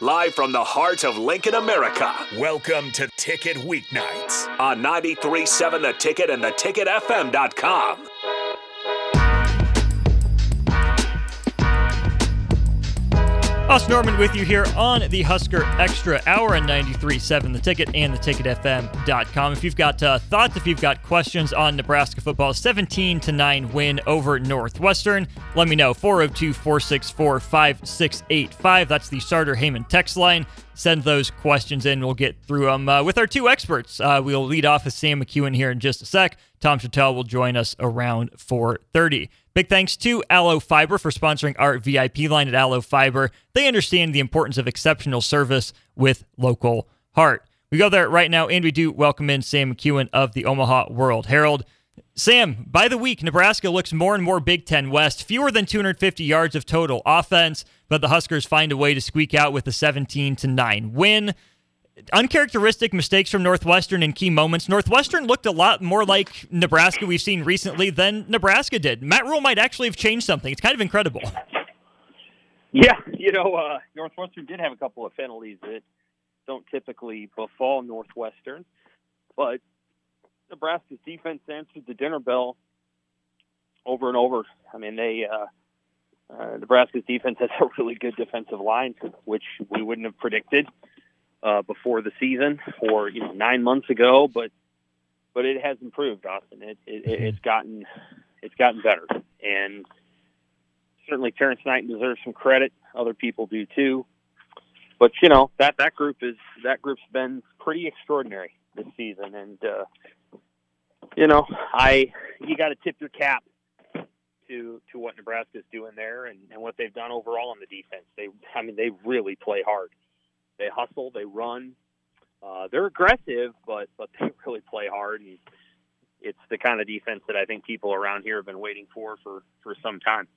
live from the heart of Lincoln, America. Welcome to Ticket Weeknights on 93.7 The Ticket and theticketfm.com. Austin Norman with you here on the Husker Extra Hour on 93.7 The Ticket and the theticketfm.com. If you've got uh, thoughts, if you've got questions on Nebraska football, 17 to 9 win over Northwestern, let me know. 402 464 5685. That's the Sartor Hamann text line. Send those questions in. We'll get through them uh, with our two experts. Uh, we'll lead off with Sam McKewon here in just a sec. Tom Shatel will join us around 4:30. Big thanks to Allo Fiber for sponsoring our VIP line at Allo Fiber. They understand the importance of exceptional service with local heart. We go there right now, and we do welcome in Sam McKewon of the Omaha World Herald. Sam, by the week, Nebraska looks more and more Big Ten West, fewer than 250 yards of total offense, but the Huskers find a way to squeak out with a 17 to 9 win uncharacteristic mistakes from Northwestern in key moments. Northwestern looked a lot more like Nebraska we've seen recently than Nebraska did. Matt Rhule might actually have changed something. It's kind of incredible. Yeah, you know, uh, Northwestern did have a couple of penalties that don't typically befall Northwestern, but Nebraska's defense answered the dinner bell over and over. I mean, they uh, uh, Nebraska's defense has a really good defensive line, which we wouldn't have predicted uh, before the season or you know nine months ago, but but it has improved, Austin. It, it it's gotten it's gotten better, and certainly Terrance Knighton deserves some credit. Other people do too, but you know that that group is that group's been pretty extraordinary this season, and uh, you know I you got to tip your cap to to what Nebraska's doing there and, and what they've done overall on the defense. They I mean they really play hard. They hustle, they run. Uh, they're aggressive, but but they really play hard, and it's the kind of defense that I think people around here have been waiting for for for some time.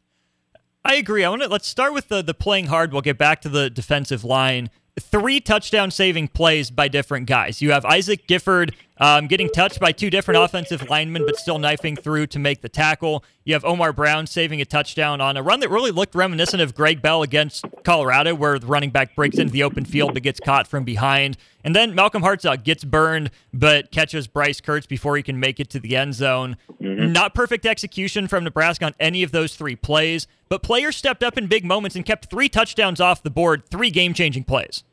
I agree. I want to let's start with the the playing hard. We'll get back to the defensive line. Three touchdown saving plays by different guys. You have Isaac Gifford um, getting touched by two different offensive linemen, but still knifing through to make the tackle. You have Omar Brown saving a touchdown on a run that really looked reminiscent of Greg Bell against Colorado, where the running back breaks into the open field but gets caught from behind. And then Malcolm Hartzog gets burned, but catches Bryce Kirtz before he can make it to the end zone. Mm-hmm. Not perfect execution from Nebraska on any of those three plays, but players stepped up in big moments and kept three touchdowns off the board, three game changing plays.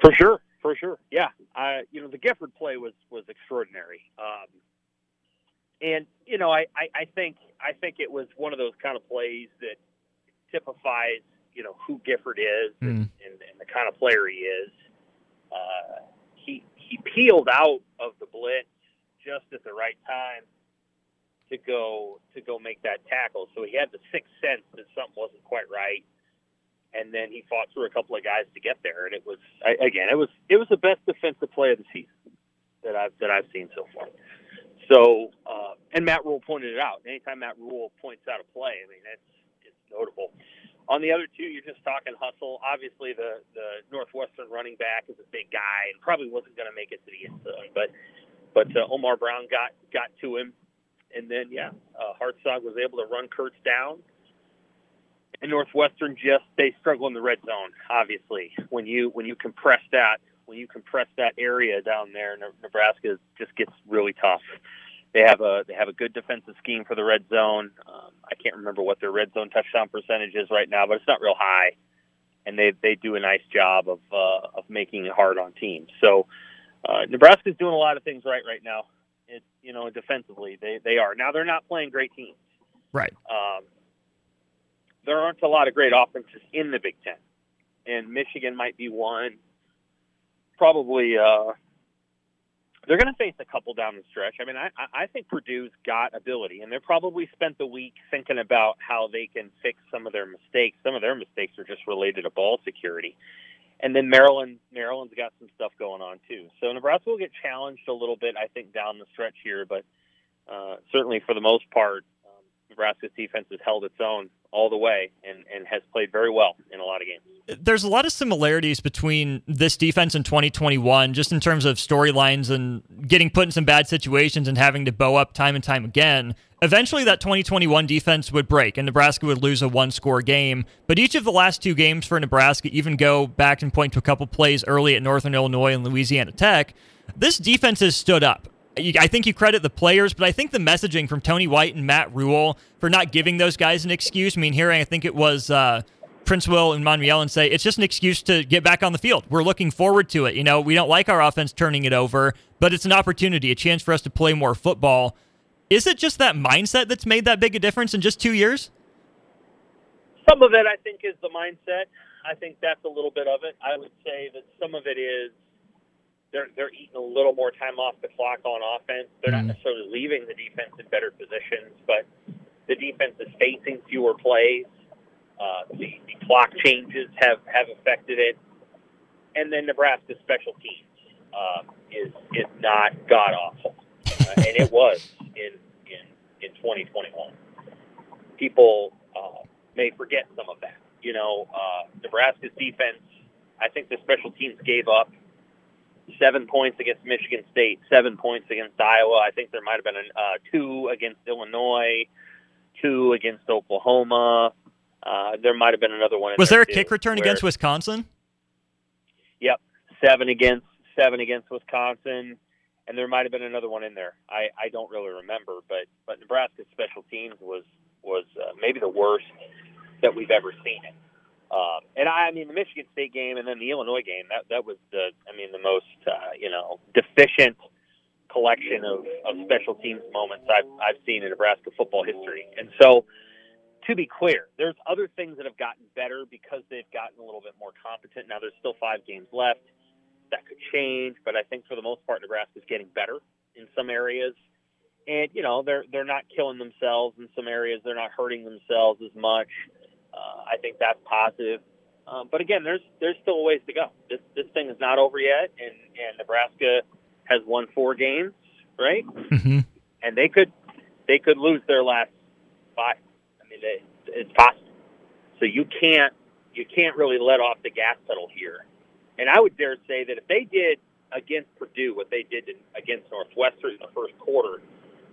For sure for sure. Yeah, I you know the Gifford play was was extraordinary. Um, and you know I, I, I think I think it was one of those kind of plays that typifies you know who Gifford is mm. and, and, and, the kind of player he is. Uh, he he peeled out of the blitz just at the right time to go to go make that tackle. So he had the sixth sense that something wasn't quite right and then he fought through a couple of guys to get there. And it was I, again, it was it was the best defensive play of the season that I've that I've seen so far. So, uh, and Matt Rhule pointed it out. Anytime Matt Rhule points out a play, I mean, it's it's notable. On the other two, you're just talking hustle. Obviously, the the Northwestern running back is a big guy and probably wasn't going to make it to the end zone, but but uh, Omar Brown got got to him, and then yeah, uh, Hartzog was able to run Kirtz down and Northwestern just they struggle in the red zone. Obviously, when you when you compress that when you compress that area down there, Nebraska just gets really tough. They have a they have a good defensive scheme for the red zone. Um, I can't remember what their red zone touchdown percentage is right now, but it's not real high, and they they do a nice job of uh, of making it hard on teams. So uh, Nebraska's doing a lot of things right right now. It you know defensively they they are now they're not playing great teams. Right. Um, there aren't a lot of great offenses in the Big Ten, and Michigan might be one. Probably, uh, they're going to face a couple down the stretch. I mean, I, I think Purdue's got ability, and they're probably spent the week thinking about how they can fix some of their mistakes. Some of their mistakes are just related to ball security. And then Maryland, Maryland's got some stuff going on too. So Nebraska will get challenged a little bit, I think, down the stretch here. But uh, certainly, for the most part, um, Nebraska's defense has held its own all the way and, and has played very well in a lot of games. There's a lot of similarities between this defense in 2021, just in terms of storylines and getting put in some bad situations and having to bow up time and time again, eventually that 2021 defense would break and Nebraska would lose a one score game. But each of the last two games for Nebraska even go back and point to a couple plays early at Northern Illinois and Louisiana Tech. This defense has stood up. I think you credit the players, but I think the messaging from Tony White and Matt Rhule for not giving those guys an excuse. I mean, here I think it was uh, Princewill Umanmielen and say it's just an excuse to get back on the field. We're looking forward to it. You know, we don't like our offense turning it over, but it's an opportunity, a chance for us to play more football. Is it just that mindset that's made that big a difference in just two years? Some of it, I think, is the mindset. I think that's a little bit of it. I would say that some of it is they're they're eating a little more time off the clock on offense. They're mm-hmm. not necessarily leaving the defense in better positions, but the defense is facing fewer plays. Uh, the, the clock changes have, have affected it. And then Nebraska's special teams uh, is is not god awful, uh, and it was in in in 2021. People uh, may forget some of that. You know, uh, Nebraska's defense. I think the special teams gave up seven points against Michigan State, seven points against Iowa. I think there might have been a, uh, two against Illinois, two against Oklahoma. Uh, there might have been another one. Was there, there a kick return where, against Wisconsin? Yep, seven against seven against Wisconsin, and there might have been another one in there. I, I don't really remember, but but Nebraska's special teams was was uh, maybe the worst that we've ever seen it. Um, and I, I mean the Michigan State game and then the Illinois game that that was the I mean the most uh, you know deficient collection of, of special teams moments I've I've seen in Nebraska football history. And so to be clear, there's other things that have gotten better because they've gotten a little bit more competent. Now there's still five games left. That could change, but I think for the most part, Nebraska's getting better in some areas. And you know they're they're not killing themselves in some areas. They're not hurting themselves as much. Uh, I think that's positive. Um, but again, there's there's still a ways to go. This this thing is not over yet, and and Nebraska has won four games, right? Mm-hmm. And they could they could lose their last five it, it's possible. So you can't you can't really let off the gas pedal here. And I would dare say that if they did against Purdue what they did against Northwestern in the first quarter,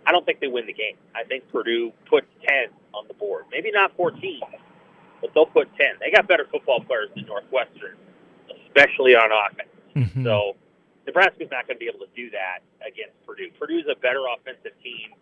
I don't think they win the game. I think Purdue puts 10 on the board. Maybe not 14, but they'll put 10. They got better football players than Northwestern, especially on offense. Mm-hmm. So Nebraska's not going to be able to do that against Purdue. Purdue's a better offensive team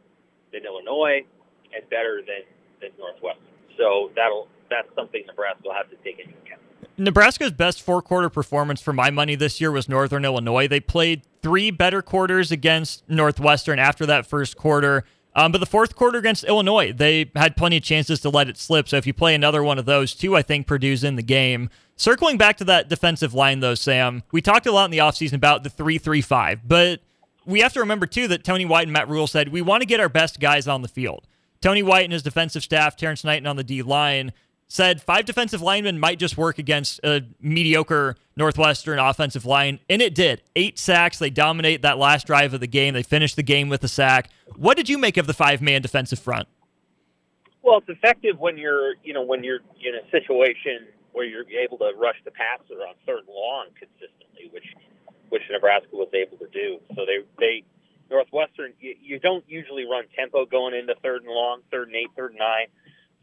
than Illinois and better than than Northwestern. So that'll that's something Nebraska will have to take into account. Nebraska's best four quarter performance for my money this year was Northern Illinois. They played three better quarters against Northwestern after that first quarter. Um, but the fourth quarter against Illinois, they had plenty of chances to let it slip. So if you play another one of those, two, I think Purdue's in the game. Circling back to that defensive line, though, Sam, we talked a lot in the offseason about the 3 3 5, but we have to remember, too, that Tony White and Matt Rhule said we want to get our best guys on the field. Tony White and his defensive staff, Terrance Knighton on the D line, said five defensive linemen might just work against a mediocre Northwestern offensive line, and it did. Eight sacks. They dominate that last drive of the game. They finished the game with a sack. What did you make of the five-man defensive front? Well, it's effective when you're, you know, when you're in a situation where you're able to rush the passer on third and long consistently, which which Nebraska was able to do. So they they Northwestern, you, you don't usually run tempo going into third and long, third and eight, third and nine.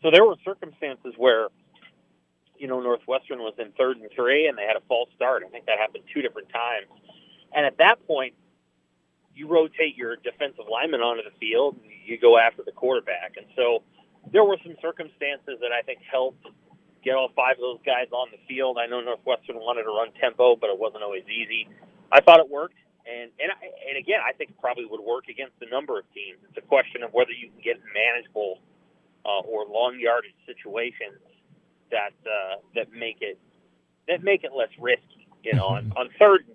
So there were circumstances where, you know, Northwestern was in third and three and they had a false start. I think that happened two different times. And at that point, you rotate your defensive lineman onto the field you go after the quarterback. And so there were some circumstances that I think helped get all five of those guys on the field. I know Northwestern wanted to run tempo, but it wasn't always easy. I thought it worked. And and and again, I think it probably would work against a number of teams. It's a question of whether you can get manageable uh, or long yardage situations that uh, that make it that make it less risky. You know, on, on third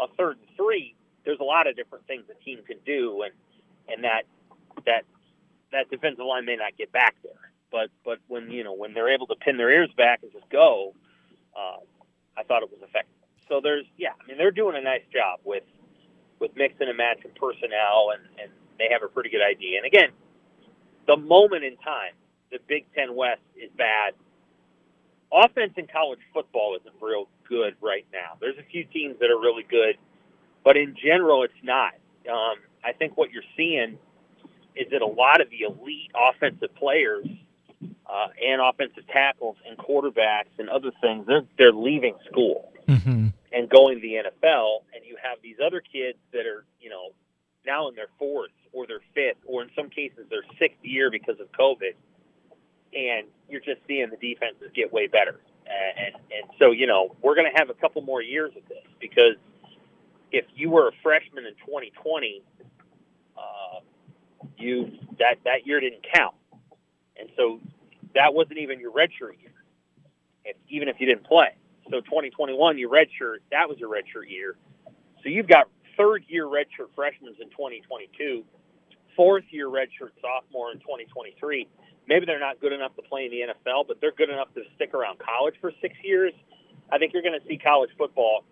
on third and three, there's a lot of different things a team can do, and and that that that defensive line may not get back there. But but when you know when they're able to pin their ears back and just go, uh, I thought it was effective. So there's yeah, I mean they're doing a nice job with with mixing and matching personnel, and, and they have a pretty good idea. And again, the moment in time, the Big Ten West is bad. Offense in college football isn't real good right now. There's a few teams that are really good, but in general, it's not. Um, I think what you're seeing is that a lot of the elite offensive players uh, and offensive tackles and quarterbacks and other things they're they're leaving school Mm-hmm. and going to the NFL, and you have these other kids that are you know now in their fourth or their fifth or in some cases their sixth year because of COVID, and you're just seeing the defenses get way better. And and so you know we're going to have a couple more years of this because if you were a freshman in 2020, uh, you that that year didn't count, and so that wasn't even your redshirt year, if, even if you didn't play. So 2021, your redshirt that was your redshirt year. So you've got third year redshirt freshmen in 2022, fourth year redshirt sophomore in 2023. Maybe they're not good enough to play in the NFL, but they're good enough to stick around college for six years. I think you're going to see college football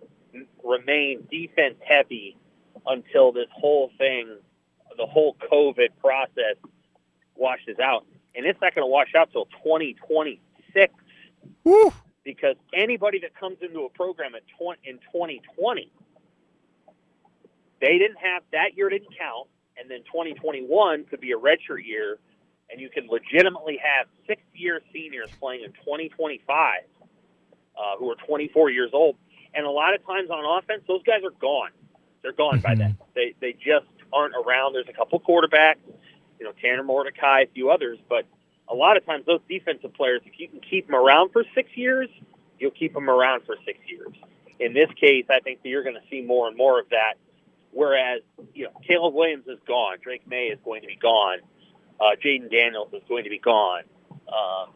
remain defense heavy until this whole thing, the whole COVID process washes out. And it's not going to wash out till 2026 Woo. because anybody that comes into a program at 20, in 2020, they didn't have that year didn't count, and then 2021 could be a redshirt year, and you can legitimately have six-year seniors playing in 2025 uh, who are 24 years old. And a lot of times on offense, those guys are gone. They're gone by then. They they just aren't around. There's a couple quarterbacks, you know, Tanner Mordecai, a few others, but a lot of times those defensive players, if you can keep them around for six years, you'll keep them around for six years. In this case, I think that you're going to see more and more of that. Whereas, you know, Caleb Williams is gone, Drake Maye is going to be gone, uh, Jayden Daniels is going to be gone. Um,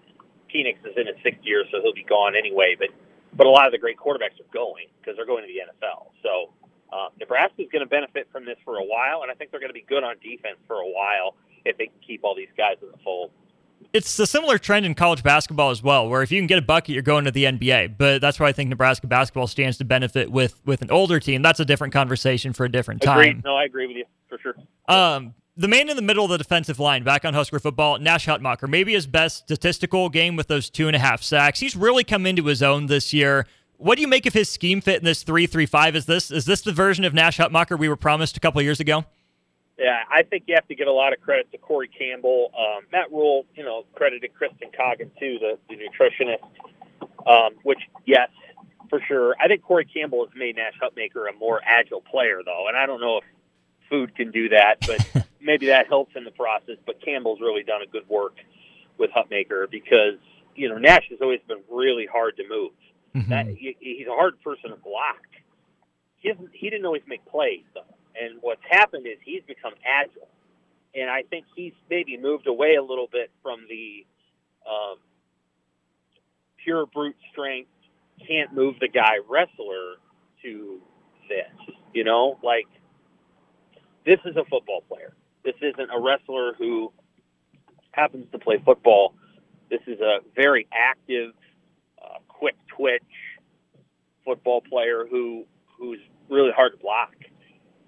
Penix is in his sixth year, so he'll be gone anyway. But but a lot of the great quarterbacks are going because they're going to the NFL. So uh, Nebraska is going to benefit from this for a while, and I think they're going to be good on defense for a while if they can keep all these guys in the fold. It's a similar trend in college basketball as well, where if you can get a bucket, you're going to the NBA. But that's why I think Nebraska basketball stands to benefit with with an older team. That's a different conversation for a different time. Agreed. No, I agree with you for sure. Um, the man in the middle of the defensive line back on Husker football, Nash Hutmacher, maybe his best statistical game with those two and a half sacks. He's really come into his own this year. What do you make of his scheme fit in this three three five? Is this is this the version of Nash Hutmacher we were promised a couple years ago? Yeah, I think you have to give a lot of credit to Corey Campbell. Um, Matt Rhule, you know, credited Kristen Coggin too, the, the nutritionist. Um, which, yes, for sure. I think Corey Campbell has made Nash Hutmacher a more agile player, though, and I don't know if food can do that, but maybe that helps in the process. But Campbell's really done a good work with Hutmacher because you know Nash has always been really hard to move. Mm-hmm. That he, he's a hard person to block. He doesn't. He didn't always make plays though. And what's happened is he's become agile, and I think he's maybe moved away a little bit from the um, pure brute strength, can't move the guy wrestler to this. You know, like this is a football player. This isn't a wrestler who happens to play football. This is a very active, uh, quick twitch football player who who's really hard to block.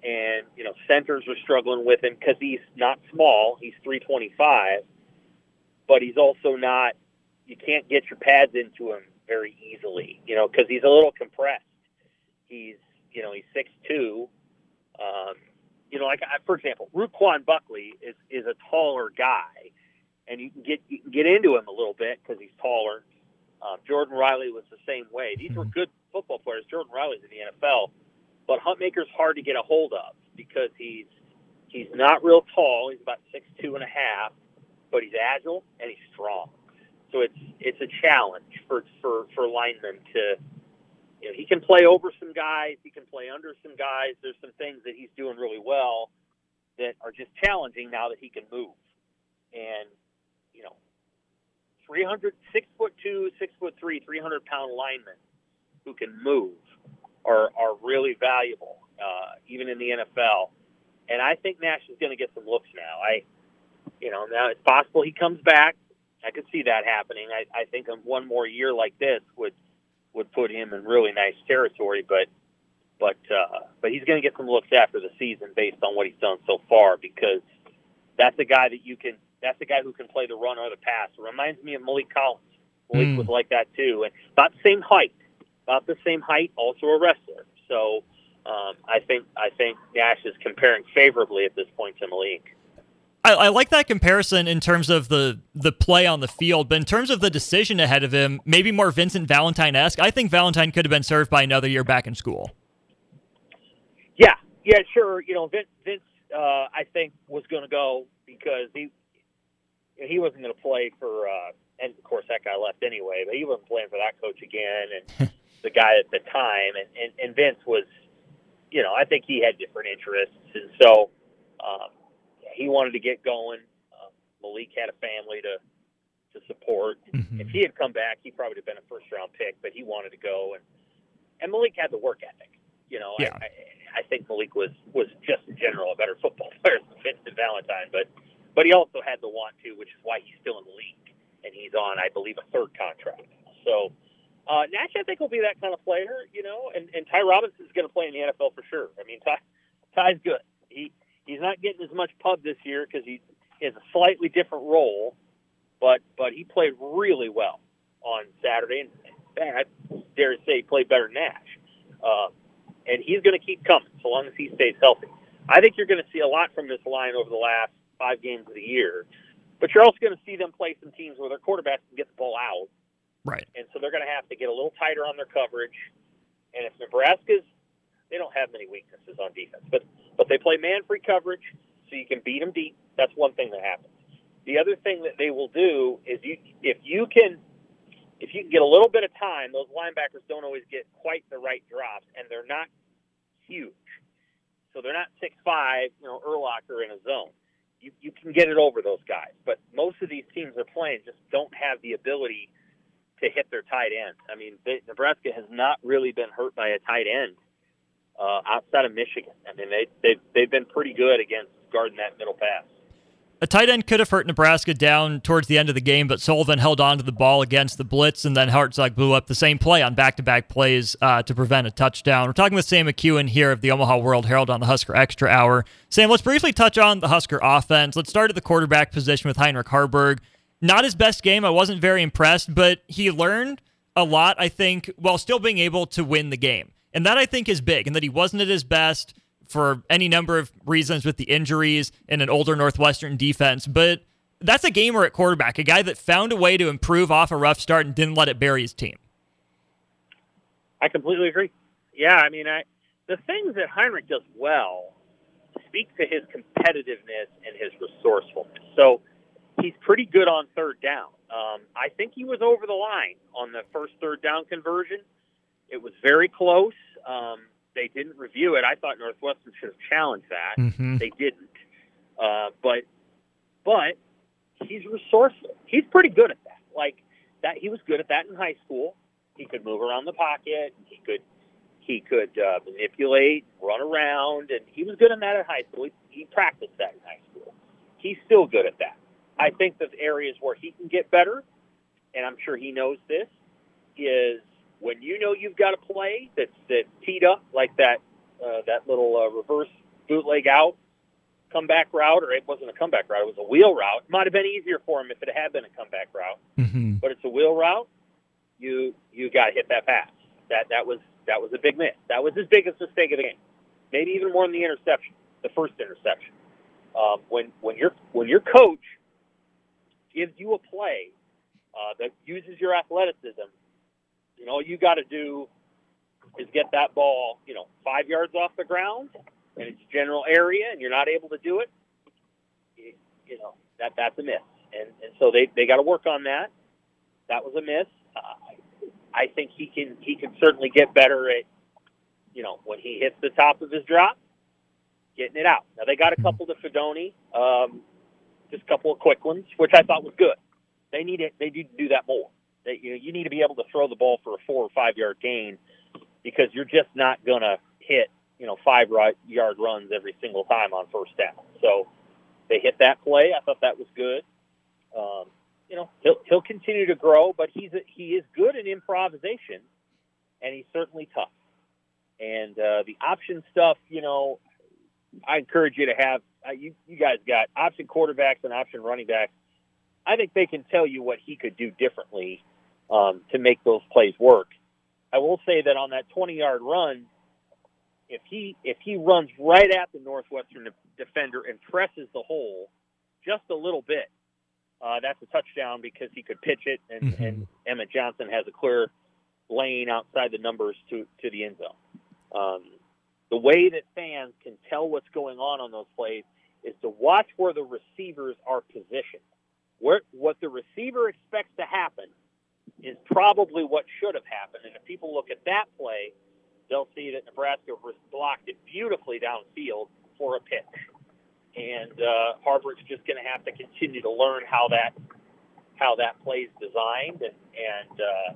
And you know, centers are struggling with him because he's not small. He's 325, but he's also not. You can't get your pads into him very easily. You know, because he's a little compressed. He's you know he's six two. Um, you know, like for example, Ru'Quan Buckley is is a taller guy, and you can get you can get into him a little bit because he's taller. Um, Jordon Riley was the same way. These were good football players. Jordon Riley's in the NFL, but Hutmacher's hard to get a hold of because he's he's not real tall. He's about six two and a half, but he's agile and he's strong. So it's it's a challenge for for for linemen to you know, he can play over some guys, he can play under some guys. There's some things that he's doing really well that are just challenging now that he can move. And, you know, 300, six foot two, six foot three, 300 pound linemen who can move are, are really valuable, uh, even in the NFL. And I think Nash is going to get some looks now. I, you know, now it's possible he comes back. I could see that happening. I, I think one more year like this would would put him in really nice territory. But but uh, but he's going to get some looks after the season based on what he's done so far because that's a guy that you can. That's a guy who can play the run or the pass. It reminds me of Maliek Collins. Maliek Mm. was like that too, and about the same height, about the same height. Also a wrestler. So Um, I think I think Nash is comparing favorably at this point to Maliek. I, I, like that comparison in terms of the the play on the field, but in terms of the decision ahead of him, maybe more Vincent Valentine esque. I think Valentine could have been served by another year back in school. Yeah, yeah, sure. You know, Vince, Vince uh, I think was going to go because he he wasn't going to play for, uh, and of course that guy left anyway, but he wasn't playing for that coach again, and the guy at the time, and, and and Vince was, you know, I think he had different interests, and so. Um, he wanted to get going. Uh, Maliek had a family to to support. Mm-hmm. If he had come back, he probably would have been a first round pick, but he wanted to go, and and Maliek had the work ethic. You know, yeah. I, I, I think Maliek was was just in general a better football player than Vincent Valentine, but but he also had the want to, which is why he's still in the league, and he's on, I believe, a third contract. So. Uh, Nash, I think, will be that kind of player, you know, and, and Ty Robinson is going to play in the NFL for sure. I mean, Ty, Ty's good. He He's not getting as much pub this year because he has a slightly different role, but but he played really well on Saturday. And in fact, dare say he played better than Nash. Uh, and he's going to keep coming so long as he stays healthy. I think you're going to see a lot from this line over the last five games of the year, but you're also going to see them play some teams where their quarterbacks can get the ball out. Right. And so they're going to have to get a little tighter on their coverage. And if Nebraska's, they don't have many weaknesses on defense, but but they play man-free coverage, so you can beat them deep. That's one thing that happens. The other thing that they will do is you, if you can, if you can get a little bit of time, those linebackers don't always get quite the right drops, and they're not huge, so they're not six five, you know, Urlacher in a zone. You you can get it over those guys, but most of these teams are playing just don't have the ability to hit their tight end. I mean, they, Nebraska has not really been hurt by a tight end uh, outside of Michigan. I mean, they they've, they've been pretty good against guarding that middle pass. A tight end could have hurt Nebraska down towards the end of the game, but Sullivan held on to the ball against the blitz, and then Hartzog blew up the same play on back-to-back plays uh, to prevent a touchdown. We're talking with Sam McKewon here of the Omaha World Herald on the Husker Extra Hour. Sam, let's briefly touch on the Husker offense. Let's start at the quarterback position with Heinrich Haarberg. Not his best game. I wasn't very impressed, but he learned a lot, I think, while still being able to win the game. And that I think is big, and that he wasn't at his best for any number of reasons with the injuries and an older Northwestern defense. But that's a gamer at quarterback, a guy that found a way to improve off a rough start and didn't let it bury his team. I completely agree. Yeah, I mean, I the things that Heinrich does well speak to his competitiveness and his resourcefulness. So he's pretty good on third down. Um, I think he was over the line on the first third down conversion. It was very close. Um, they didn't review it. I thought Northwestern should have challenged that. Mm-hmm. They didn't. Uh, but but he's resourceful. He's pretty good at that. Like that, he was good at that in high school. He could move around the pocket. He could he could uh, manipulate, run around, and he was good in that in high school. He, he practiced that in high school. He's still good at that. I think the areas where he can get better, and I'm sure he knows this, is when you know you've got a play that's that teed up like that uh, that little uh, reverse bootleg out comeback route, or it wasn't a comeback route, it was a wheel route. It might have been easier for him if it had been a comeback route, mm-hmm. but it's a wheel route. You you got to hit that pass. That that was that was a big miss. That was his biggest mistake of the game. Maybe even more than the interception, the first interception. Um, when when your when your coach gives you a play uh, that uses your athleticism and all you got to do is get that ball, you know, five yards off the ground and it's general area, and you're not able to do it. You, you know that that's a miss, and and so they they got to work on that. That was a miss. Uh, I think he can he can certainly get better at, you know, when he hits the top of his drop, getting it out. Now they got a couple to Fidone, um, just a couple of quick ones, which I thought was good. They need it. They need to do that more. That you you need to be able to throw the ball for a four or five yard gain because you're just not going to hit you know five yard runs every single time on first down. So they hit that play. I thought that was good. Um, you know, he'll he'll continue to grow, but he's a, he is good in improvisation, and he's certainly tough. And uh, the option stuff, you know, I encourage you to have. Uh, you you guys got option quarterbacks and option running backs. I think they can tell you what he could do differently um, to make those plays work. I will say that on that 20 yard run, if he if he runs right at the Northwestern defender and presses the hole just a little bit, uh, that's a touchdown because he could pitch it, and, mm-hmm. and Emmett Johnson has a clear lane outside the numbers to to the end zone. Um, the way that fans can tell what's going on on those plays is to watch where the receivers are positioned. Where what the receiver expects to happen is probably what should have happened. And if people look at that play, they'll see that Nebraska blocked it beautifully downfield for a pitch. And uh, Haarberg's just going to have to continue to learn how that how that play's designed, and and uh,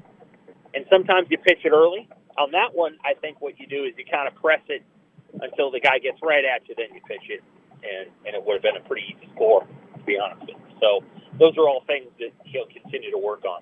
and sometimes you pitch it early. On that one, I think what you do is you kind of press it until the guy gets right at you, then you pitch it, and and it would have been a pretty easy score, to be honest with you. So those are all things that he'll continue to work on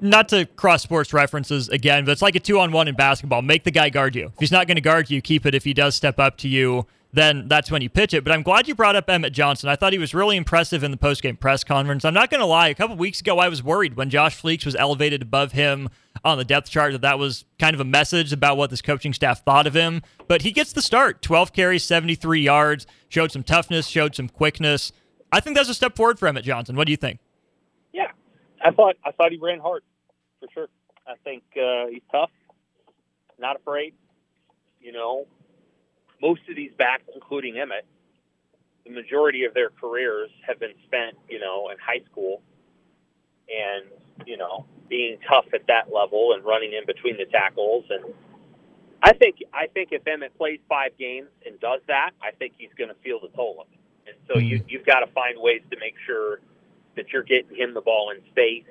not to cross sports references again, but it's like a two on one in basketball. Make the guy guard you. If he's not going to guard you, keep it. If he does step up to you, then that's when you pitch it. But I'm glad you brought up Emmett Johnson. I thought he was really impressive in the post-game press conference. I'm not going to lie. A couple weeks ago, I was worried when Josh Fleeks was elevated above him on the depth chart that that was kind of a message about what this coaching staff thought of him. But he gets the start. 12 carries, 73 yards, showed some toughness, showed some quickness. I think that's a step forward for Emmett Johnson. What do you think? Yeah, I thought I thought he ran hard for sure. I think uh, he's tough, not afraid. You know, most of these backs, including Emmett, the majority of their careers have been spent, you know, in high school, and you know, being tough at that level and running in between the tackles. And I think I think if Emmett plays five games and does that, I think he's going to feel the toll of it. And so you mm-hmm. you've got to find ways to make sure that you're getting him the ball in space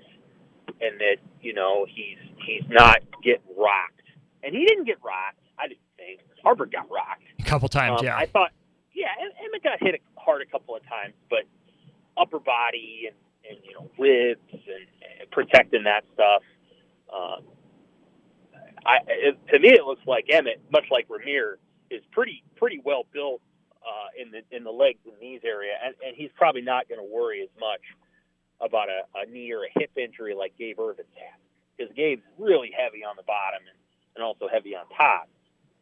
and that you know he's he's not getting rocked. And he didn't get rocked. I didn't think Haarberg got rocked a couple times. Um, yeah, I thought. Yeah, Emmett got hit hard a couple of times, but upper body and, and you know ribs and, and protecting that stuff. Um, I, it, to me, it looks like Emmett, much like Rahmir, is pretty pretty well built uh, in the in the legs and knees area, and, and he's probably not going to worry as much about a, a knee or a hip injury like Gabe Ervin's had, because Gabe's really heavy on the bottom and, and also heavy on top.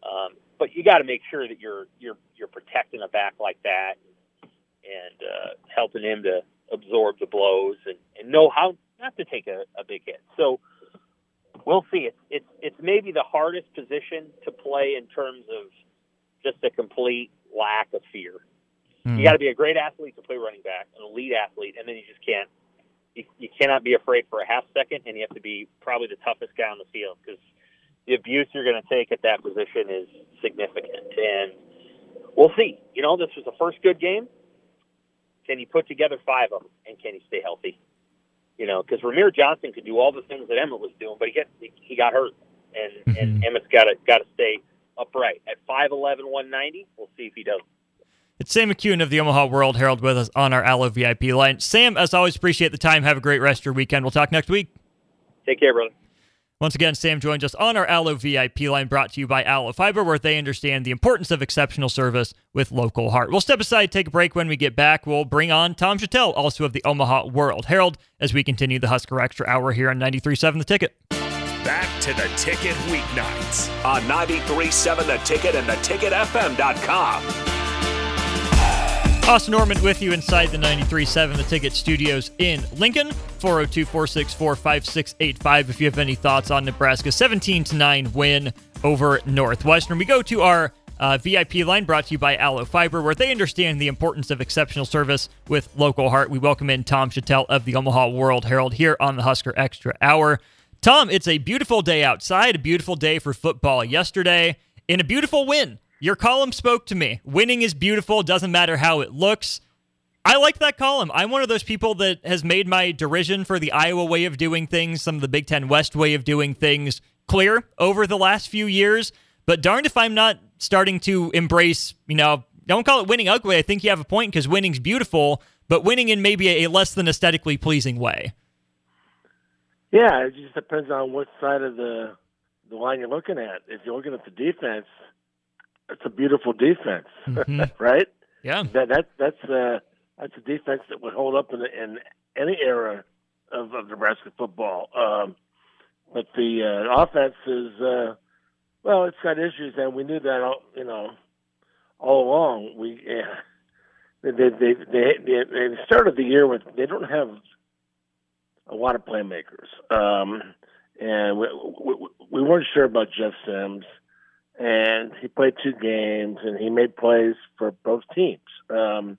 Um, but you got to make sure that you're you're you're protecting a back like that and uh, helping him to absorb the blows and, and know how not to take a, a big hit. So we'll see. It's it's it's maybe the hardest position to play in terms of just a complete lack of fear. Mm. You hmm. got to be a great athlete to play running back, an elite athlete, and then you just can't cannot be afraid for a half second, and you have to be probably the toughest guy on the field because the abuse you're going to take at that position is significant. And we'll see. You know, this was the first good game. Can he put together five of them, and can he stay healthy? You know, because Rahmir Johnson could do all the things that Emmett was doing, but he got he got hurt, and mm-hmm. and Emmett's got to got to stay upright at 5'11", 190. We'll see if he does. It's Sam McKewon of the Omaha World Herald with us on our Allo VIP line. Sam, as always, appreciate the time. Have a great rest of your weekend. We'll talk next week. Take care, brother. Once again, Sam joins us on our Allo VIP line brought to you by Allo Fiber, where they understand the importance of exceptional service with local heart. We'll step aside, take a break. When we get back, we'll bring on Tom Shatel, also of the Omaha World Herald, as we continue the Husker Extra Hour here on 93.7 The Ticket. Back to the ticket weeknights on 93.7 The Ticket and theticketfm.com. Austin Norman with you inside the 93.7 The Ticket Studios in Lincoln. 402 464 5685 if you have any thoughts on Nebraska 17 to 9 win over Northwestern. We go to our uh, VIP line brought to you by Allo Fiber, where they understand the importance of exceptional service with local heart. We welcome in Tom Shatel of the Omaha World Herald here on the Husker Extra Hour. Tom, it's a beautiful day outside, a beautiful day for football yesterday, and a beautiful win your column spoke to me. Winning is beautiful, doesn't matter how it looks. I like that column. I'm one of those people that has made my derision for the Iowa way of doing things, some of the Big Ten West way of doing things clear over the last few years. But darned if I'm not starting to embrace, you know, don't call it winning ugly. I think you have a point because winning's beautiful, but winning in maybe a less than aesthetically pleasing way. Yeah, it just depends on what side of the the line you're looking at. If you're looking at the defense, it's a beautiful defense, mm-hmm. right? Yeah. That that that's uh, that's a defense that would hold up in, in any era of, of Nebraska football. Um, but the uh, offense is uh, Well, it's got issues, and we knew that. All, you know, all along. We yeah, they they they they, they, they started the year with they don't have a lot of playmakers, um, and we, we, we weren't sure about Jeff Sims, and he played two games and he made plays for both teams. Um,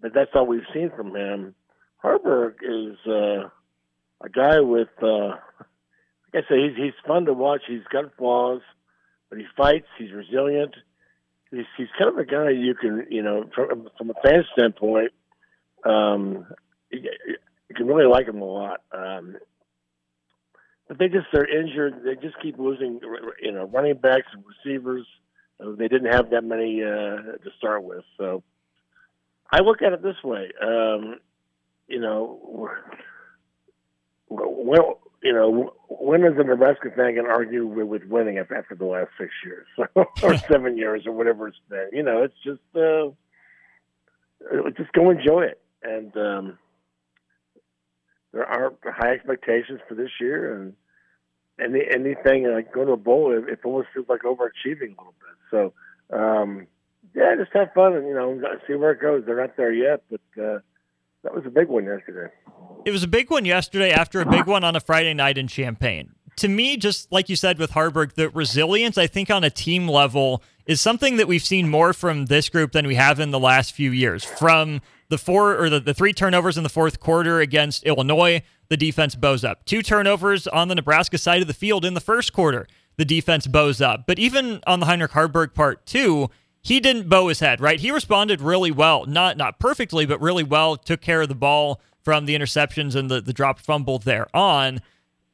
but that's all we've seen from him. Haarberg is uh, a guy with, uh, like I say, he's he's fun to watch. He's got flaws, but he fights. He's resilient. He's he's kind of a guy you can you know from from a fan standpoint. Um, you can really like him a lot. Um, they just they're injured. They just keep losing, you know, running backs and receivers. They didn't have that many uh, to start with. So I look at it this way. Um, you know, well, you know, when is a Nebraska fan going to argue with winning after the last six years or seven years or whatever it's been? You know, it's just uh, just go enjoy it and. Um, there aren't high expectations for this year, and any anything like going to a bowl, it, it almost feels like overachieving a little bit. So, um, yeah, just have fun and you know see where it goes. They're not there yet, but uh, that was a big one yesterday. It was a big one yesterday after a big one on a Friday night in Champaign. To me, just like you said with Haarberg, the resilience I think on a team level is something that we've seen more from this group than we have in the last few years. From the four or the, the three turnovers in the fourth quarter against Illinois, the defense bows up. Two turnovers on the Nebraska side of the field in the first quarter, the defense bows up. But even on the Heinrich Haarberg part two, he didn't bow his head, right? He responded really well. Not not perfectly, but really well, took care of the ball from the interceptions and the, the dropped fumble there on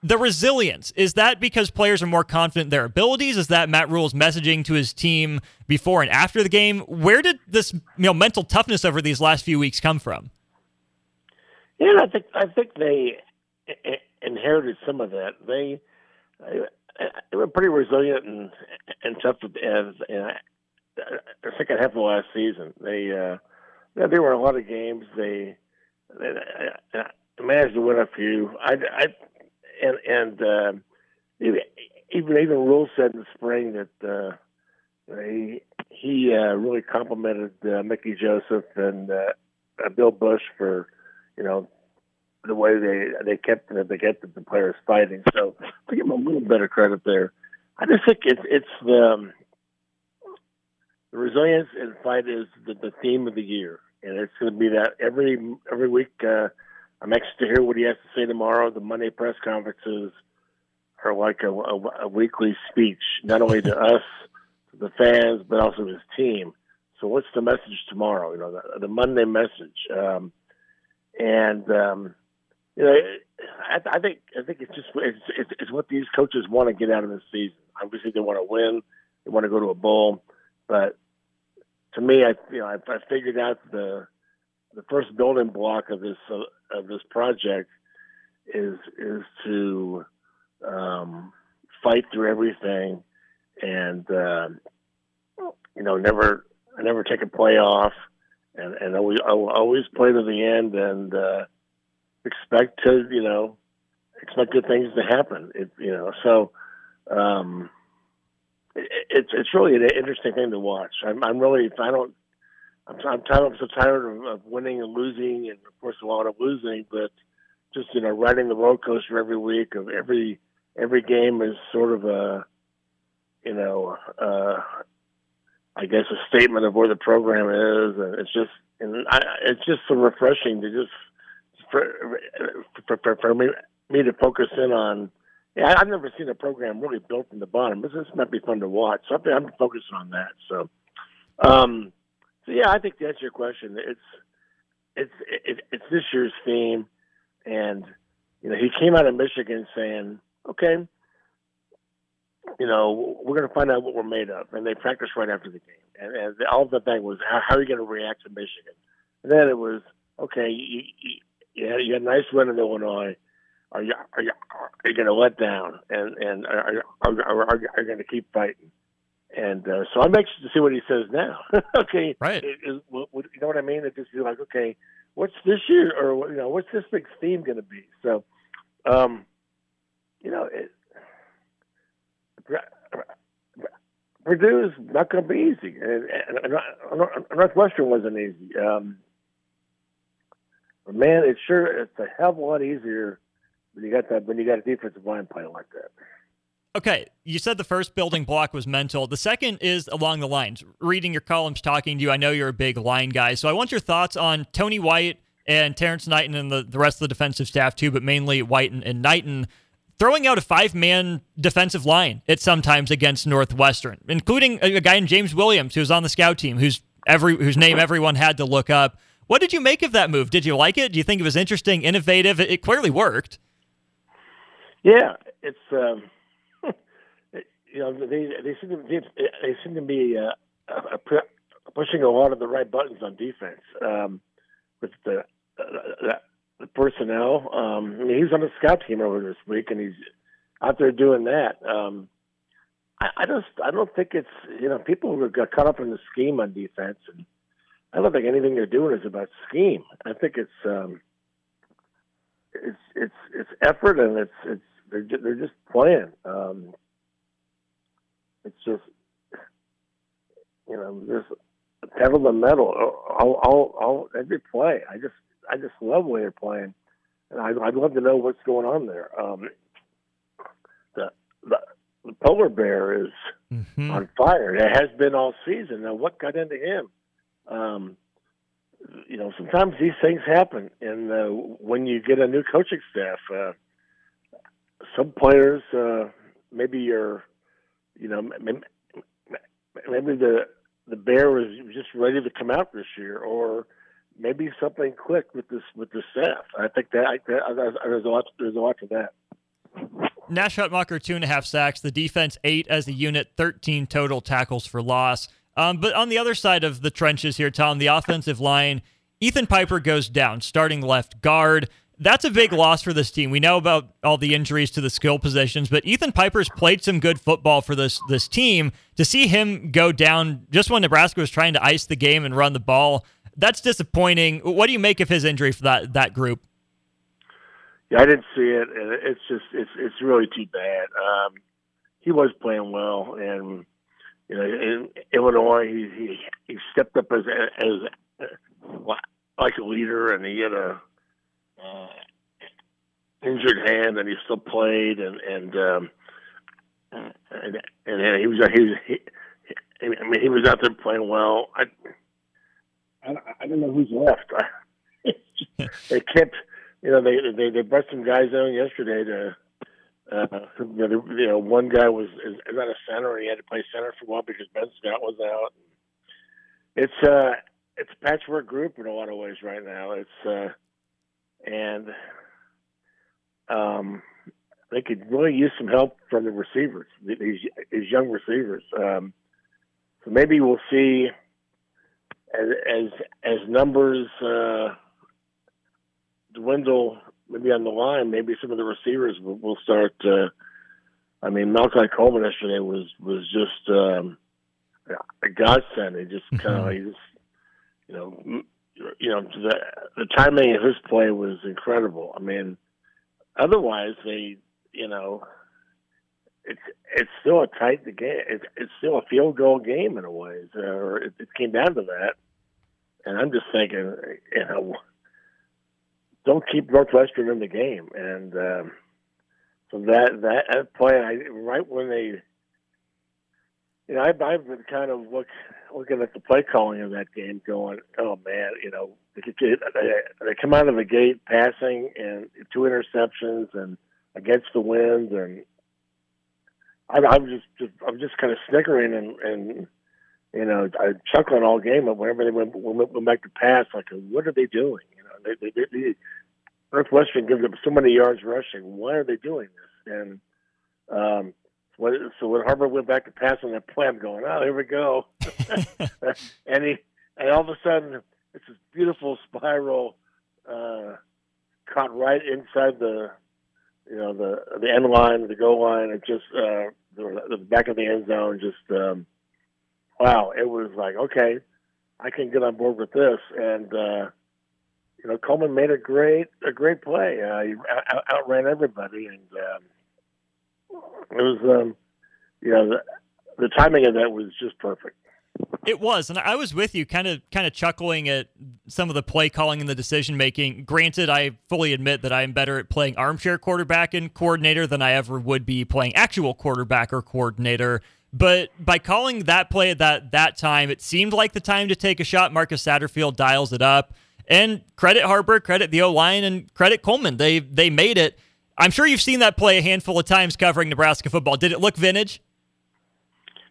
the resilience. Is that because players are more confident in their abilities? Is that Matt Rhule's messaging to his team before and after the game? Where did this you know mental toughness over these last few weeks come from? Yeah i think i think they inherited some of that. They they were pretty resilient and and tough as in the second half of the last season. They uh were a lot of games. They, they managed to win a few. I i and and uh, even even Rhule said in the spring that uh, he he uh, really complimented uh, Mickey Joseph and uh, Bill Bush for you know the way they they kept they kept the players fighting. So to give them a little better credit there. I just think it's it's the um, the resilience and fight is the, the theme of the year, and it's going to be that every every week. Uh, I'm anxious to hear what he has to say tomorrow. The Monday press conferences are like a, a, a weekly speech, not only to us, to the fans, but also his team. So, what's the message tomorrow? You know, the, the Monday message. Um, and um, you know, I, I think I think it's just it's, it's, it's what these coaches want to get out of this season. Obviously, they want to win. They want to go to a bowl, but to me, I you know I, I figured out the the first building block of this uh, of this project is is to um, fight through everything and uh, you know never never take a play off and and always always play to the end and uh, expect to you know expect good things to happen. It, you know so um, it, it's it's really an interesting thing to watch. I'm, I'm really I don't I'm, I'm tired. I'm so tired of, of winning and losing, and of course a lot of losing. But just you know, riding the roller coaster every week of every every game is sort of a you know, uh, I guess a statement of where the program is, and it's just and I, it's just so refreshing to just for for, for, for me me to focus in on. Yeah, I've never seen a program really built from the bottom. This, this might be fun to watch. So I'm focusing on that. So, um, so yeah, I think to answer your question, it's it's it, it's this year's theme, and you know he came out of Michigan saying, okay, you know we're going to find out what we're made of, and they practiced right after the game, and, and all the thing was how, how are you going to react to Michigan, and then it was okay, you you, you, had, you had a nice win in Illinois. Are you are you, are you going to let down? And and are are, are, are you going to keep fighting? And uh, so I'm anxious to see what he says now. okay, right? It, it, what, you know what I mean? It just be like, okay, what's this year, or you know, what's this big theme going to be? So, um, you know, it, Purdue is not going to be easy, and, and, and Northwestern wasn't easy. Um, but man, it's sure it's a hell of a lot easier when you got that when you got a defensive line playing like that. Okay, you said the first building block was mental. The second is along the lines. Reading your columns, talking to you, I know you're a big line guy, so I want your thoughts on Tony White and Terrance Knighton and the, the rest of the defensive staff too, but mainly White and, and Knighton throwing out a five man defensive line at sometimes against Northwestern, including a, a, guy in James Williams who's on the scout team, who's every whose name everyone had to look up. What did you make of that move? Did you like it? Do you think it was interesting, innovative? It, it clearly worked. Yeah, it's um, you know they they seem to they, they seem to be uh, uh, pushing a lot of the right buttons on defense um, with the uh, the personnel. Um, I mean, he's on the scout team over this week, and he's out there doing that. Um, I, I just I don't think it's you know people who got caught up in the scheme on defense, and I don't think anything they're doing is about scheme. I think it's um, it's it's it's effort, and it's it's they're they're just playing. Um, it's just you know there's pedal the metal all, all, all every play. I just I just love the way they're playing, and I, would love to know what's going on there. Um, the, the the polar bear is mm-hmm. on fire. It has been all season. Now, what got into him? Um, you know, sometimes these things happen, and uh, when you get a new coaching staff, uh, some players uh, maybe you're, you know, maybe, the the bear was just ready to come out this year, or maybe something clicked with this with the staff. I think that, I, that there's a lot there's a lot to that. Nash Hutmacher two and a half sacks. The defense eight as a unit, thirteen total tackles for loss. Um, but on the other side of the trenches here, Tom, the offensive line, Ethan Piper goes down, starting left guard. That's a big loss for this team. We know about all the injuries to the skill positions, but Ethan Piper's played some good football for this this team. To see him go down just when Nebraska was trying to ice the game and run the ball, that's disappointing. What do you make of his injury for that that group? Yeah, I didn't see it, and it's just it's it's really too bad. Um, he was playing well, and you know, in Illinois, he he, he stepped up as as like a leader, and he had a uh, injured hand, and he still played, and and um, and, and he was he was he, I mean he was out there playing well. I I, I don't know who's left. they kept, you know, they they they brought some guys on yesterday to. Uh, you, know, you know, one guy was is, is not a center, and he had to play center for a while because Ben Scott was out. It's uh, it's a patchwork group in a lot of ways right now. It's uh, and um, they could really use some help from the receivers, these these young receivers. Um, so maybe we'll see as as, as numbers uh, dwindle, maybe on the line, maybe some of the receivers will, will start. Uh, I mean, Malachi Coleman yesterday was was just um, a godsend. He just kind of, mm-hmm. he just, you know, you know, the the timing of his play was incredible. I mean, otherwise they, you know, it's it's still a tight game. It's it's still a field goal game in a way. Or it, it came down to that. And I'm just thinking, you know, don't keep Northwestern in the game. And um, so that that play, I, right when they, you know, I've, I've been kind of look looking at the play calling of that game, going, oh man, you know, they, they come out of the gate passing and two interceptions and against the wind, and I, I'm just, just I'm just kind of snickering and and you know, I chuckling all game whenever they went, went went back to pass. Like, what are they doing? You know, they, they, they, Northwestern gives them so many yards rushing. Why are they doing this? And um, so when Haarberg went back to pass on that play, I'm going, oh, here we go. and he, and all of a sudden, it's this beautiful spiral uh, caught right inside the, you know, the the end line, the goal line, and just uh, the, the back of the end zone, just. Um, wow, it was like, okay, I can get on board with this. And, uh, you know, Coleman made a great, a great play. Uh, he out- outran everybody. And, um, it was, um, the, the timing of that was just perfect. It was, and I was with you, kind of, kind of chuckling at some of the play calling and the decision making. Granted, I fully admit that I am better at playing armchair quarterback and coordinator than I ever would be playing actual quarterback or coordinator. But by calling that play at that that time, it seemed like the time to take a shot. Marcus Satterfield dials it up, and credit Haarberg, credit the O line, and credit Coleman. They they made it. I'm sure you've seen that play a handful of times covering Nebraska football. Did it look vintage?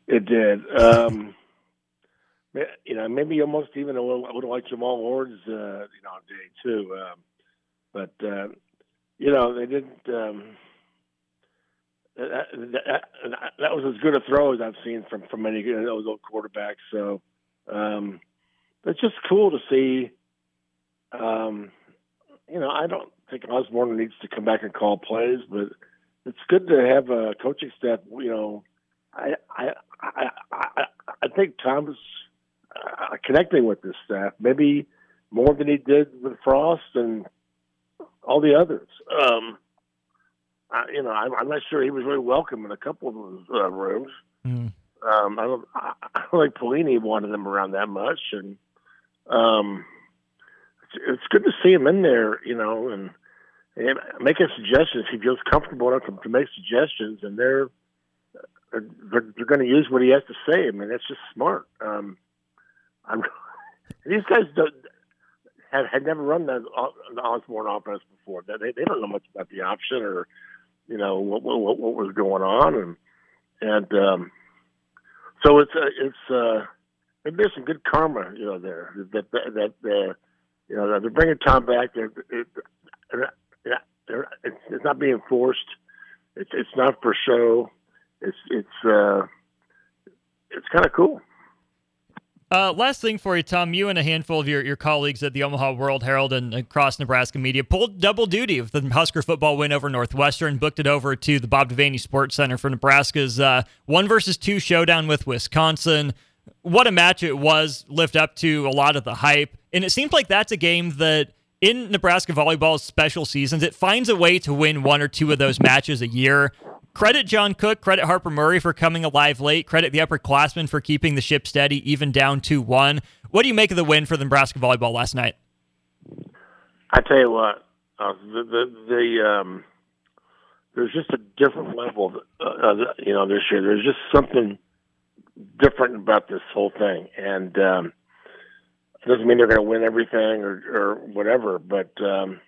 It did. Um, you know, maybe almost even a little, a little like Jammal Ward's, uh, you know, day too. Um, but uh, you know, they didn't. Um, that, that, that, was as good a throw as I've seen from from many of those old quarterbacks. So um, it's just cool to see. Um, you know, I don't think Osborne needs to come back and call plays, but it's good to have a coaching staff. You know, I I I I, I think Tom's uh, connecting with this staff, maybe more than he did with Frost and all the others. Um, I, you know, I'm, I'm, not sure he was really welcome in a couple of those uh, rooms. Mm. Um, I don't, I, I don't think Pelini wanted them around that much, and um, it's, it's good to see him in there. You know, and, and making suggestions. He feels comfortable enough to, to make suggestions, and they're they're, they're, going to use what he has to say. I mean, that's just smart. Um, I'm these guys don't, have had never run the, the Osborne offense before. They they don't know much about the option or you know what what, what was going on and and um, so it's uh, it's uh, there's some good karma you know there that that, that uh, you know they're bringing Tom back. They're, they're, it's, it's not being forced. It's it's not for show. It's it's uh, it's kind of cool. Uh, last thing for you, Tom. You and a handful of your, your colleagues at the Omaha World Herald and across Nebraska media pulled double duty with the Husker football win over Northwestern, booked it over to the Bob Devaney Sports Center for Nebraska's uh, one versus two showdown with Wisconsin. What a match it was, lived up to a lot of the hype. And it seems like that's a game that in Nebraska volleyball's special seasons, it finds a way to win one or two of those matches a year. Credit John Cook, credit Harper Murray for coming alive late, credit the upperclassmen for keeping the ship steady, even down 2 1. What do you make of the win for the Nebraska volleyball last night? I tell you what, uh, the, the, the um, there's just a different level, uh, uh, you know, this year. There's just something different about this whole thing. And um, it doesn't mean they're going to win everything or, or whatever, but. Um,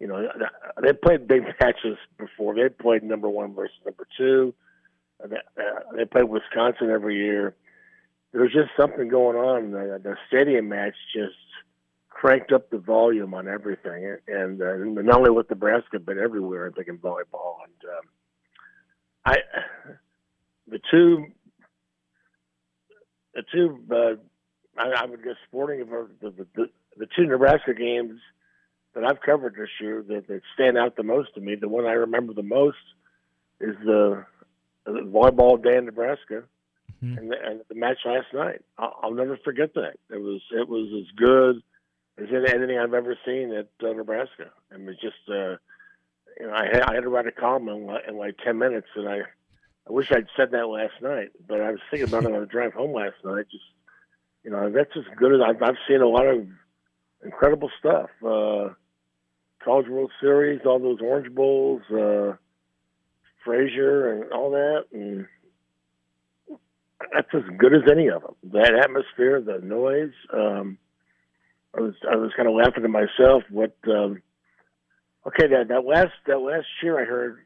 you know, they played big matches before. They played number one versus number two. They played Wisconsin every year. There's just something going on. The, the stadium match just cranked up the volume on everything, and, uh, not only with Nebraska but everywhere. I think in volleyball, and um, I, the two, the two, uh, I, I would guess sporting the, the, the, the two Nebraska games that I've covered this year that, that stand out the most to me. The one I remember the most is the, the volleyball day in Nebraska, mm-hmm. and, the, and the match last night. I'll, I'll never forget that. It was it was as good as anything I've ever seen at uh, Nebraska. I mean, just uh, you know, I had, I had to write a column in, in like ten minutes, and I I wish I'd said that last night, but I was thinking about it on the drive home last night. Just you know, that's as good as I've, I've seen a lot of incredible stuff. Uh, College World Series, all those Orange Bowls, uh, Frazier, and all that, and that's as good as any of them. That atmosphere, the noise. Um, I was I was kind of laughing to myself. What? Um, okay, that that last that last cheer I heard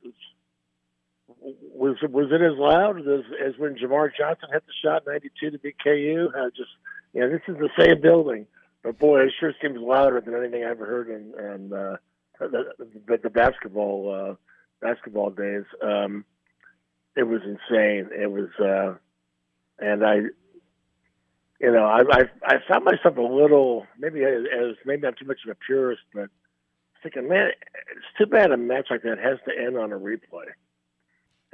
was was it as loud as, as when Jamar Johnson hit the shot '92 to beat KU? I just you know this is the same building. But boy, it sure seems louder than anything I ever heard in, in uh, the, the, the basketball uh, basketball days. Um, it was insane. It was, uh, and I, you know, I, I I found myself a little maybe as, as maybe I'm too much of a purist, but thinking, man, it's too bad a match like that has to end on a replay.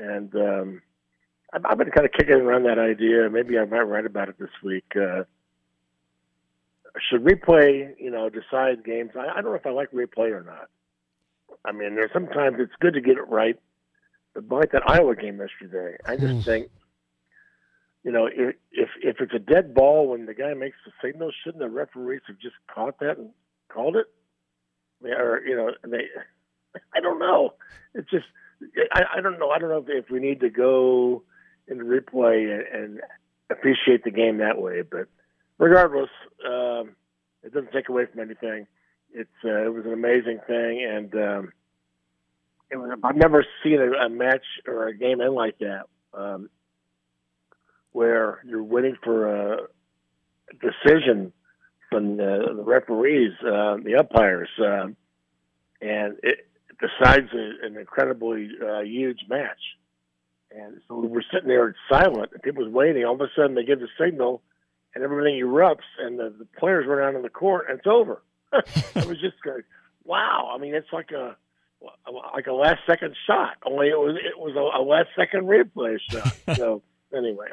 And um, I've, I've been kind of kicking around that idea. Maybe I might write about it this week. Uh, should replay, you know, decide games? I, I don't know if I like replay or not. I mean, there's sometimes it's good to get it right. But like that Iowa game yesterday, I just think you know, if if it's a dead ball when the guy makes the signal, shouldn't the referees have just caught that and called it? Or you know, they, I don't know. It's just, I, I don't know. I don't know if, if we need to go the replay and, and appreciate the game that way. But regardless, um, it doesn't take away from anything. It's uh, it was an amazing thing, and um, it was, I've never seen a, a match or a game end like that. Um, where you're waiting for a decision from the, the referees, uh, the umpires, uh, and it decides a, an incredibly uh, huge match. And so we were sitting there silent, and people was waiting. All of a sudden, they give the signal, and everything erupts, and the, the players run out in the court, and it's over. it was just like, wow. I mean, it's like a like a last second shot. Only it was it was a, a last second replay shot. So anyway.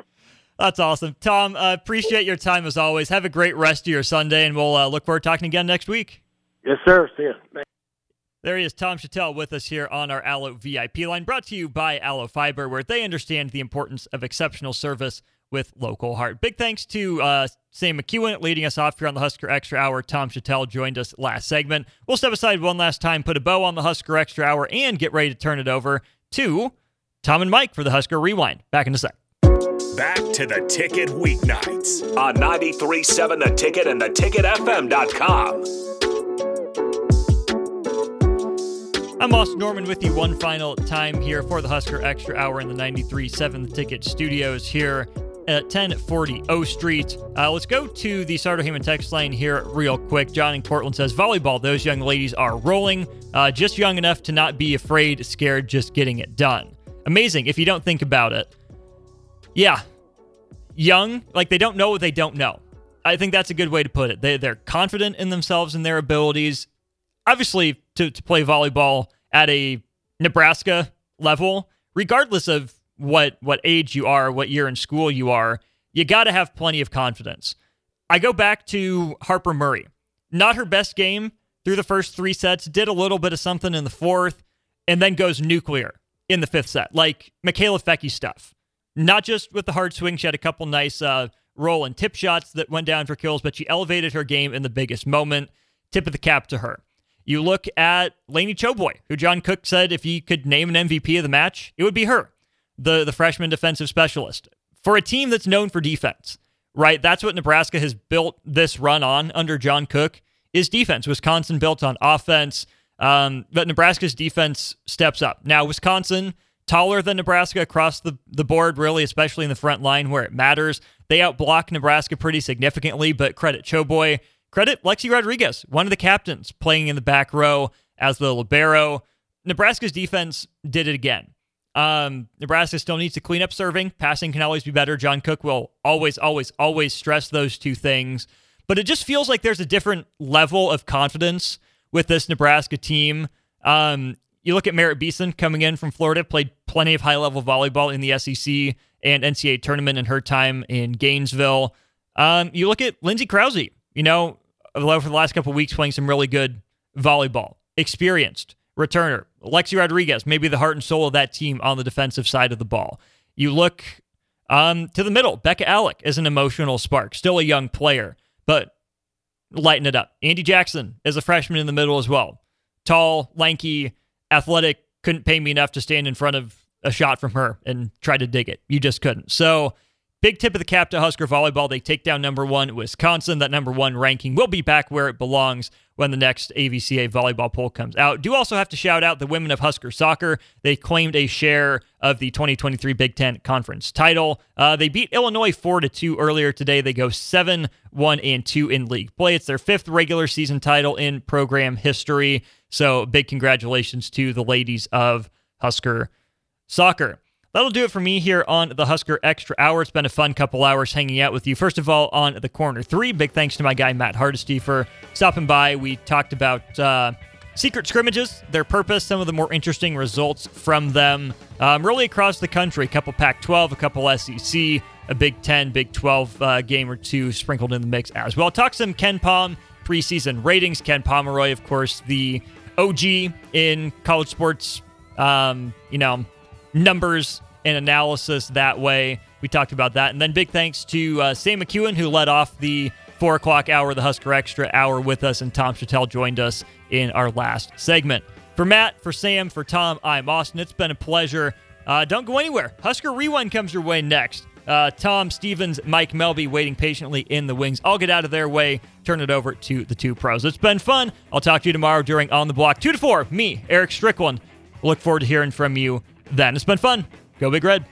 That's awesome. Tom, uh, appreciate your time as always. Have a great rest of your Sunday, and we'll uh, look forward to talking again next week. Yes, sir. See you. There he is, Tom Shatel, with us here on our Allo VIP line, brought to you by Allo Fiber, where they understand the importance of exceptional service with local heart. Big thanks to uh, Sam McKewon leading us off here on the Husker Extra Hour. Tom Shatel joined us last segment. We'll step aside one last time, put a bow on the Husker Extra Hour, and get ready to turn it over to Tom and Mike for the Husker Rewind. Back in a sec. Back to the ticket weeknights on 93.7 The Ticket and the theticketfm.com. I'm Austin Norman with you one final time here for the Husker Extra Hour in the 93.7 The Ticket studios here at 1040 O Street. Uh, let's go to the Hamann text line here real quick. John in Portland says, Volleyball, those young ladies are rolling, uh, just young enough to not be afraid, scared, just getting it done. Amazing if you don't think about it. Yeah. Young, like they don't know what they don't know. I think that's a good way to put it. They, they're confident in themselves and their abilities. Obviously, to, to play volleyball at a Nebraska level, regardless of what what age you are, what year in school you are, you got to have plenty of confidence. I go back to Harper Murray. Not her best game through the first three sets, did a little bit of something in the fourth, and then goes nuclear in the fifth set, like Mikaela Foecke stuff. Not just with the hard swing, she had a couple nice uh, roll and tip shots that went down for kills, but she elevated her game in the biggest moment. Tip of the cap to her. You look at Laney Choboy, who John Cook said if he could name an MVP of the match, it would be her, the, the freshman defensive specialist. For a team that's known for defense, right? That's what Nebraska has built this run on under John Cook is defense. Wisconsin built on offense, um, but Nebraska's defense steps up. Now, Wisconsin – taller than Nebraska across the, the board, really, especially in the front line where it matters. They outblock Nebraska pretty significantly, but credit Choboy. Credit Lexi Rodriguez, one of the captains playing in the back row as the libero. Nebraska's defense did it again. Um, Nebraska still needs to clean up serving. Passing can always be better. John Cook will always, always, always stress those two things. But it just feels like there's a different level of confidence with this Nebraska team. Um, you look at Merritt Beason coming in from Florida, played plenty of high level volleyball in the SEC and NCAA tournament in her time in Gainesville. Um, you look at Lindsay Krause, you know, for the last couple weeks playing some really good volleyball, experienced returner. Lexi Rodriguez, maybe the heart and soul of that team on the defensive side of the ball. You look um, to the middle. Bekka Allick is an emotional spark, still a young player, but lighten it up. Andi Jackson is a freshman in the middle as well. Tall, lanky, athletic couldn't pay me enough to stand in front of a shot from her and try to dig it. You just couldn't. So, big tip of the cap to Husker volleyball. They take down number one Wisconsin. That number one ranking will be back where it belongs when the next AVCA volleyball poll comes out. Do also have to shout out the women of Husker soccer. They claimed a share of the 2023 Big Ten Conference title. Uh, they beat Illinois four to two earlier today. They go seven one and two in league play. It's their fifth regular season title in program history. So big congratulations to the ladies of Husker Soccer. That'll do it for me here on the Husker Extra Hour. It's been a fun couple hours hanging out with you. First of all, on the corner three, big thanks to my guy Matt Hardesty for stopping by. We talked about uh, secret scrimmages, their purpose, some of the more interesting results from them, um, really across the country. A couple Pac-12, a couple SEC, a Big 10, Big 12 uh, game or two sprinkled in the mix as well. Talk some KenPom preseason ratings. Ken Pomeroy, of course, the OG in college sports, um, you know, numbers and analysis that way. We talked about that. And then big thanks to uh, Sam McKewon, who led off the four o'clock hour, the Husker Extra hour with us, and Tom Shatel joined us in our last segment. For Matt, for Sam, for Tom, I'm Austin. It's been a pleasure. Uh, don't go anywhere. Husker Rewind comes your way next. Uh, Tom Stevens, Mike Melby waiting patiently in the wings. I'll get out of their way, turn it over to the two pros. It's been fun. I'll talk to you tomorrow during On the Block. Two to four, me, Eric Strickland. Look forward to hearing from you then. It's been fun. Go Big Red.